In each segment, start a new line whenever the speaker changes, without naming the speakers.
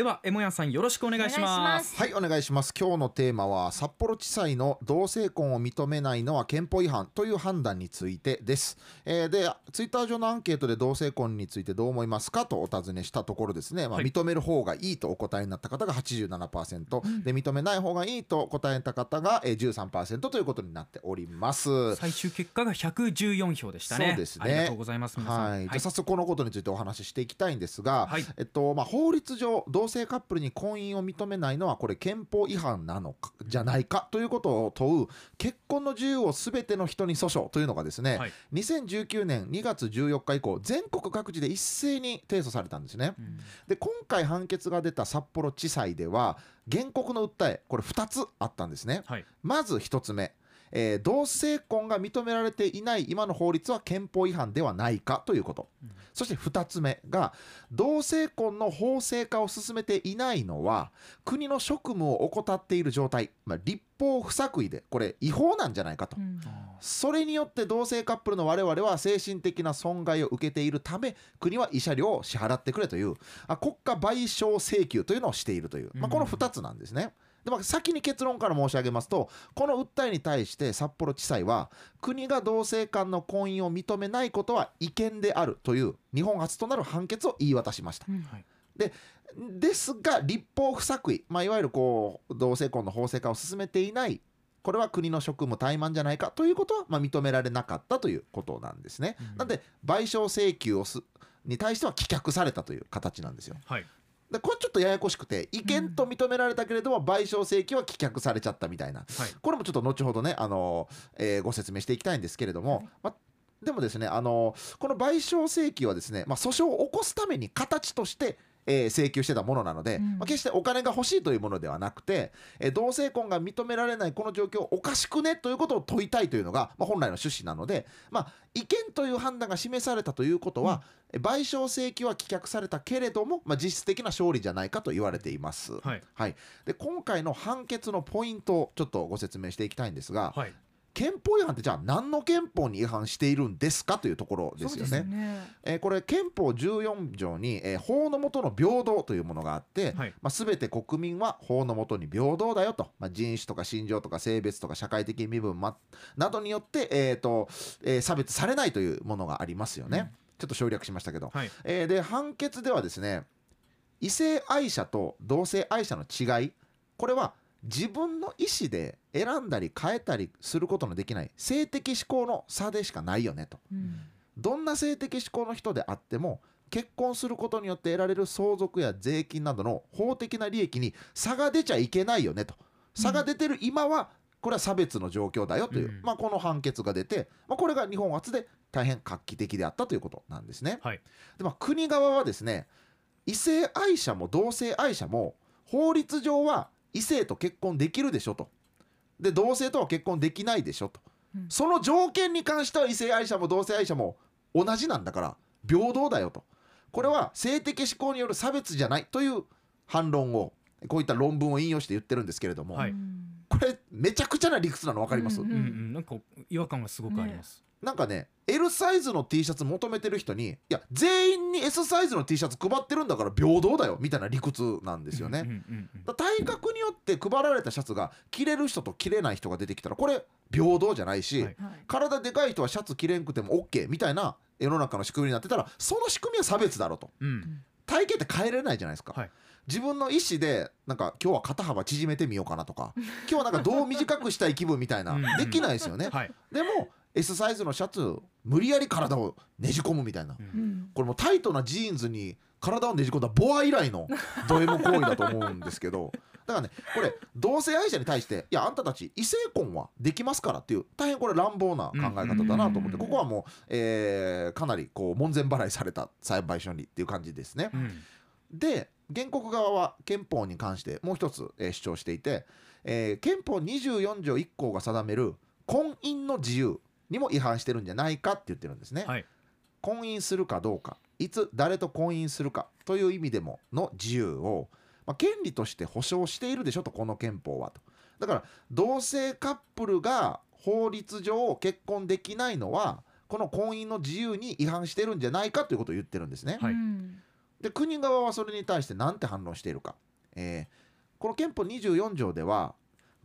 ではエモヤンさんよろしくお願いします。
はいお願いします。今日のテーマは札幌地裁の同性婚を認めないのは憲法違反という判断についてです、えー、でツイッター上のアンケートで同性婚についてどう思いますかとお尋ねしたところですね、まあ、認める方がいいとお答えになった方が87%、うん、で認めない方がいいと答えた方が13%ということになっております。
最終結果が114票でしたね。
そうですね。
ありがとうございます
はい、じゃ早速このことについてお話ししていきたいんですが、はい、えっとまあ法律上同性カップルに婚姻を認めないのはこれ憲法違反なのかじゃないかということを問う結婚の自由をすべての人に訴訟というのがですね、はい、2019年2月14日以降全国各地で一斉に提訴されたんですね。うん、で今回判決が出た札幌地裁では原告の訴えこれ2つあったんですね。はい、まず1つ目えー、同性婚が認められていない今の法律は憲法違反ではないかということ、うん、そして2つ目が同性婚の法制化を進めていないのは国の職務を怠っている状態、まあ、立法不作為でこれ違法なんじゃないかと、うん、それによって同性カップルの我々は精神的な損害を受けているため国は慰謝料を支払ってくれというあ国家賠償請求というのをしているという、まあ、この2つなんですね。うんで、まあ、先に結論から申し上げますとこの訴えに対して札幌地裁は国が同性間の婚姻を認めないことは違憲であるという日本初となる判決を言い渡しました。うんはいでですが立法不作為、まあ、いわゆるこう同性婚の法制化を進めていないこれは国の職務怠慢じゃないかということは、まあ、認められなかったということなんですね。うん、なんで賠償請求をすに対しては棄却されたという形なんですよ。はい、でこれちょっとややこしくて違憲と認められたけれども賠償請求は棄却されちゃったみたいな、はい、これもちょっと後ほどね、あのえー、ご説明していきたいんですけれども、はい、までもですね、あのこの賠償請求はですね、まあ、訴訟を起こすために形としてえー、請求してたものなので、うん、まあ、決してお金が欲しいというものではなくて、えー、同性婚が認められないこの状況おかしくねということを問いたいというのが、まあ、本来の趣旨なので、まあ、違憲という判断が示されたということは、うん、賠償請求は棄却されたけれども、まあ、実質的な勝利じゃないかと言われています。はい、はい、で今回の判決のポイントをちょっとご説明していきたいんですが、はい、憲法違反ってじゃあ何の憲法に違反しているんですかというところですよね。ね。えー、これ憲法14条に、えー、法の下の平等というものがあって、はい、まあ、全て国民は法の下に平等だよと、まあ、人種とか信条とか性別とか社会的身分、ま、などによって、えーとえー、差別されないというものがありますよね。うん、ちょっと省略しましたけど、はい、えー、で判決ではですね異性愛者と同性愛者の違い。これは自分の意思で選んだり変えたりすることのできない性的思考の差でしかないよねと、うん、どんな性的思考の人であっても結婚することによって得られる相続や税金などの法的な利益に差が出ちゃいけないよねと。差が出てる今はこれは差別の状況だよという、うん、まあ、この判決が出て、まあ、これが日本初で大変画期的であったということなんですね。はい、でまあ、国側はですね異性愛者も同性愛者も法律上は異性と結婚できるでしょと。で同性とは結婚できないでしょと、うん、その条件に関しては異性愛者も同性愛者も同じなんだから平等だよと。これは性的指向による差別じゃないという反論をこういった論文を引用して言ってるんですけれども、はい、これめちゃくちゃな理屈なの分かります、うんうんう
ん、なんか違和感がすごくあります、
ねなんかね L サイズの T シャツ求めてる人にいや全員に S サイズの T シャツ配ってるんだから平等だよみたいな理屈なんですよね。体格によって配られたシャツが着れる人と着れない人が出てきたらこれ平等じゃないし、はい、体でかい人はシャツ着れんくても OK みたいな世の中の仕組みになってたらその仕組みは差別だろと、うん、体型って変えれないじゃないですか。はい自分の意思でなんか今日は肩幅縮めてみようかなとか 今日はなんかどう短くしたい気分みたいなできないですよね、はい、でも S サイズのシャツ無理やり体をねじ込むみたいな、うん、これもタイトなジーンズに体をねじ込んだボア以来のド M 行為だと思うんですけど。だからねこれ同性愛者に対していやあんたたち異性婚はできますからっていう大変これ乱暴な考え方だなと思ってここはもう、えー、かなりこう門前払いされた裁判所にっていう感じですね。うん、で原告側は憲法に関してもう一つ、えー、主張していて、えー、憲法24条1項が定める婚姻の自由にも違反してるんじゃないかって言ってるんですね。はい、婚姻するかどうかいつ誰と婚姻するかという意味でもの自由を、まあ、権利として保障しているでしょとこの憲法はと。だから同性カップルが法律上結婚できないのはこの婚姻の自由に違反してるんじゃないかということを言ってるんですね。はい、で国側はそれに対して何て反論しているか、えーこの憲法24条では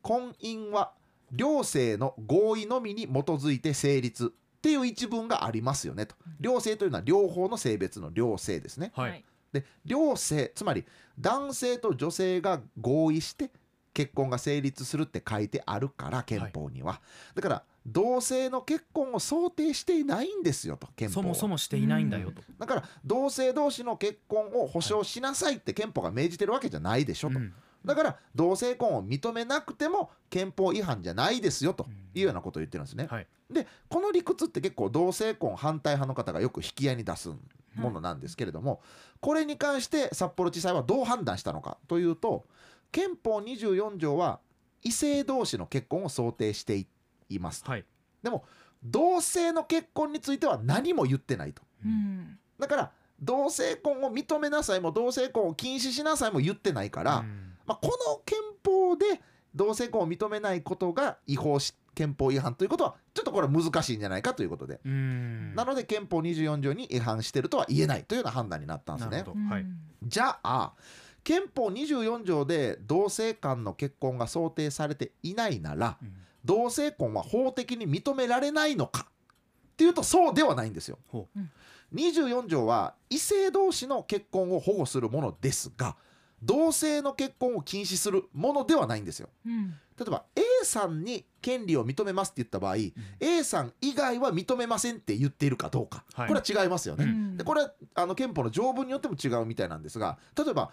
婚姻は両性の合意のみに基づいて成立っていう一文がありますよねと。両性というのは両方の性別の両性ですね。
はい。
で両性つまり男性と女性が合意して結婚が成立するって書いてあるから憲法には、だから同性の結婚を想定していないんですよと憲法は。
そもそもしていないんだよと、
だから同性同士の結婚を保障しなさいって憲法が命じてるわけじゃないでしょと、
うん。
だから同性婚を認めなくても憲法違反じゃないですよというようなことを言ってるんですね。
はい。
でこの理屈って結構同性婚反対派の方がよく引き合いに出すものなんですけれども、これに関して札幌地裁はどう判断したのかというと憲法24条は異性同士の結婚を想定していますと。
はい。
でも同性の結婚については何も言ってないと。
うん。
だから同性婚を認めなさいも同性婚を禁止しなさいも言ってないから、
うん。
まあ、この憲法で同性婚を認めないことが違法し憲法違反ということはちょっとこれは難しいんじゃないかということで、
うん。
なので憲法24条に違反してるとは言えないというような判断になったんですね。
なるほ。ど。はい。
じゃあ憲法24条で同性間の結婚が想定されていないなら
うん
同性婚は法的に認められないのかっていうとそうではないんですよ。
ほ
24条は異性同士の結婚を保護するものですが同性の結婚を禁止するものではないんですよ。
うん
例えば A さんに権利を認めますって言った場合、A さん以外は認めませんって言っているかどうか、
はい
これは違いますよね。
うん
でこれはあの憲法の条文によっても違うみたいなんですが例えば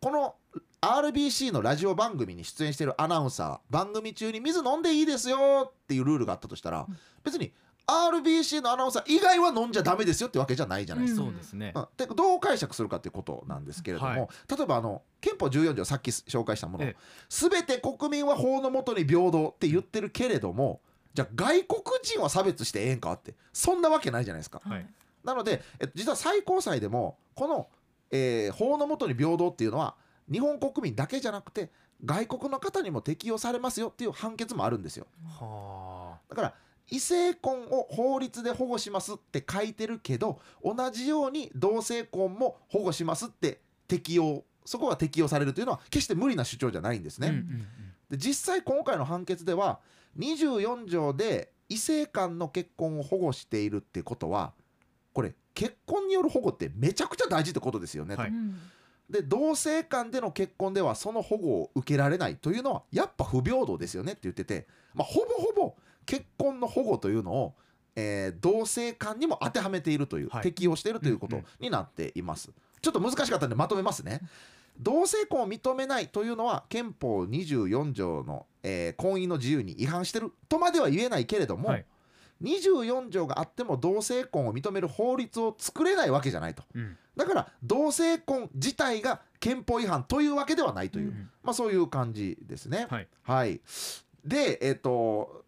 この RBC のラジオ番組に出演しているアナウンサー番組中に水飲んでいいですよっていうルールがあったとしたら別に RBC のアナウンサー以外は飲んじゃダメですよってわけじゃないじゃないですか。
そうですね
うん。でどう解釈するかということなんですけれども、
はい。
例えばあの憲法14条さっき紹介したもの
ええ。
すべて国民は法の下に平等って言ってるけれどもじゃあ外国人は差別してええんかってそんなわけないじゃないですか。
はい。
なので、えっと、実は最高裁でもこの、えー法の下に平等っていうのは日本国民だけじゃなくて外国の方にも適用されますよっていう判決もあるんですよ。
は
だから異性婚を法律で保護しますって書いてるけど同じように同性婚も保護しますって適用そこが適用されるというのは決して無理な主張じゃないんです
あ
ね。で実際今回の判決では24条で異性間の結婚を保護しているってことはこれ結婚による保護ってめちゃくちゃ大事ってことですよね。と
はい
うん
で同性間での結婚ではその保護を受けられないというのはやっぱ不平等ですよねって言ってて、まあ、ほぼほぼ結婚の保護というのを、えー同性間にも当てはめているという、
はい
適用しているということ
うんうん
になっています。ちょっと難しかったんでまとめますね。同性婚を認めないというのは憲法24条の、えー婚姻の自由に違反してるとまでは言えないけれども、
はい
24条があっても同性婚を認める法律を作れないわけじゃないと。
うん。
だから同性婚自体が憲法違反というわけではないという、
うん。
まあ、そういう感じですね。
はい。
はい、で、えっと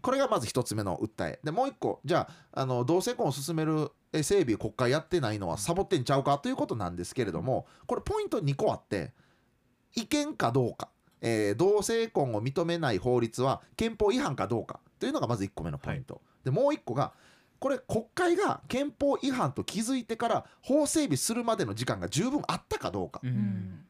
これがまず一つ目の訴え。でもう一個じゃああの同性婚を進めるえ整備国会やってないのはサボってんちゃうかということなんですけれどもこれポイント2個あって違憲かどうか、えー同性婚を認めない法律は憲法違反かどうかというのがまず1個目のポイント、でもう1個がこれ国会が憲法違反と気づいてから法整備するまでの時間が十分あったかどうか、
う
うん。ん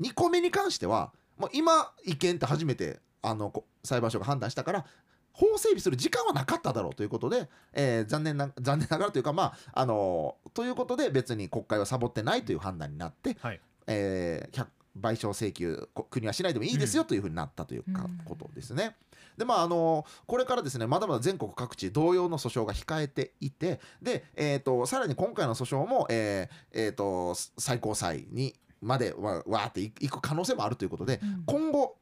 2個目に関してはもう今違憲って初めてあのこ裁判所が判断したから法整備する時間はなかっただろうということで、えー残念な残念ながらというかまああのということで別に国会はサボってないという判断になって、
はい。
えー100賠償請求こ国はしないでもいいですよというふうになったということですね。でまああのこれからですねまだまだ全国各地同様の訴訟が控えていてで、えー、とさらに今回の訴訟も、えーえー、と最高裁にまでわわーっていいく可能性もあるということで、
うん
今後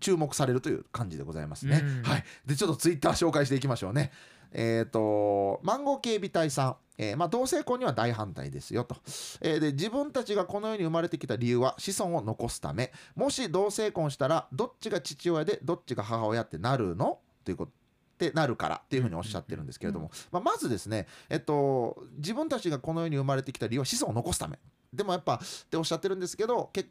注目されるという感じでございますね。
うん
はい、でちょっとツイッター紹介していきましょうね。えっ、とマンゴー警備隊さん、えーまあ、同性婚には大反対ですよと、えーで自分たちがこの世に生まれてきた理由は子孫を残すため。もし同性婚したらどっちが父親でどっちが母親ってなるの？ということってなるからっていうふうにおっしゃってるんですけれども、まあ、まずですね、えっと、自分たちがこの世に生まれてきた理由は子孫を残すため。でもやっぱっておっしゃってるんですけど結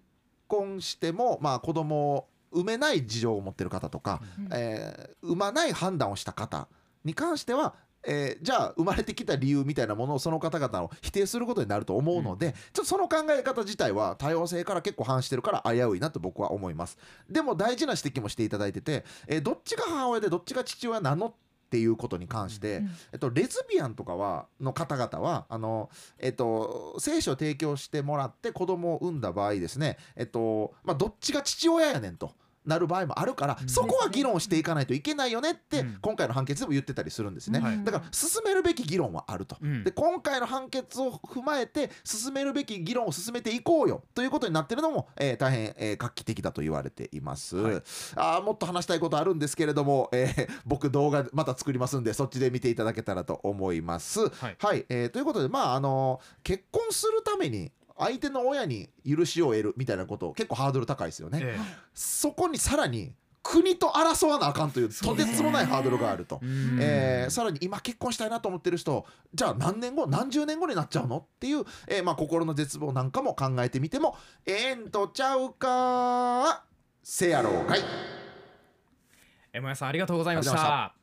婚してもまあ子供を産めない事情を持ってる方とか、
うん。
えー産まない判断をした方に関してはえーじゃあ生まれてきた理由みたいなものをその方々を否定することになると思うので、ちょっとその考え方自体は多様性から結構反してるから危ういなと僕は思います。でも大事な指摘もしていただいてて、えーどっちが母親でどっちが父親なのっていうことに関して、
うん。
えっと、レズビアンとかはの方々はあの、えっと、精子を提供してもらって子供を産んだ場合ですね、えっとまあ、どっちが父親やねんと。なる場合もあるから、
うん。
そこは議論していかないといけないよねって、
うん。
今回の判決でも言ってたりするんですね、
はい。
だから進めるべき議論はあると、
うん。
で今回の判決を踏まえて進めるべき議論を進めていこうよということになってるのも、えー大変、えー画期的だと言われています、
はい。
あーもっと話したいことあるんですけれども、えー 僕動画また作りますんでそっちで見ていただけたらと思います。
はい。
えーということでまああの結婚するために相手の親に許しを得るみたいなこと結構ハードル高いですよね。
え
そこにさらに国と争わなあかんというとてつもないハードルがあると。
え
ーさらに今結婚したいなと思ってる人じゃあ何年後何十年後になっちゃうのっていう、えーまあ、心の絶望なんかも考えてみてもええんとちゃうかせやろうかい。
えもやさんありがとうございまし
あ
た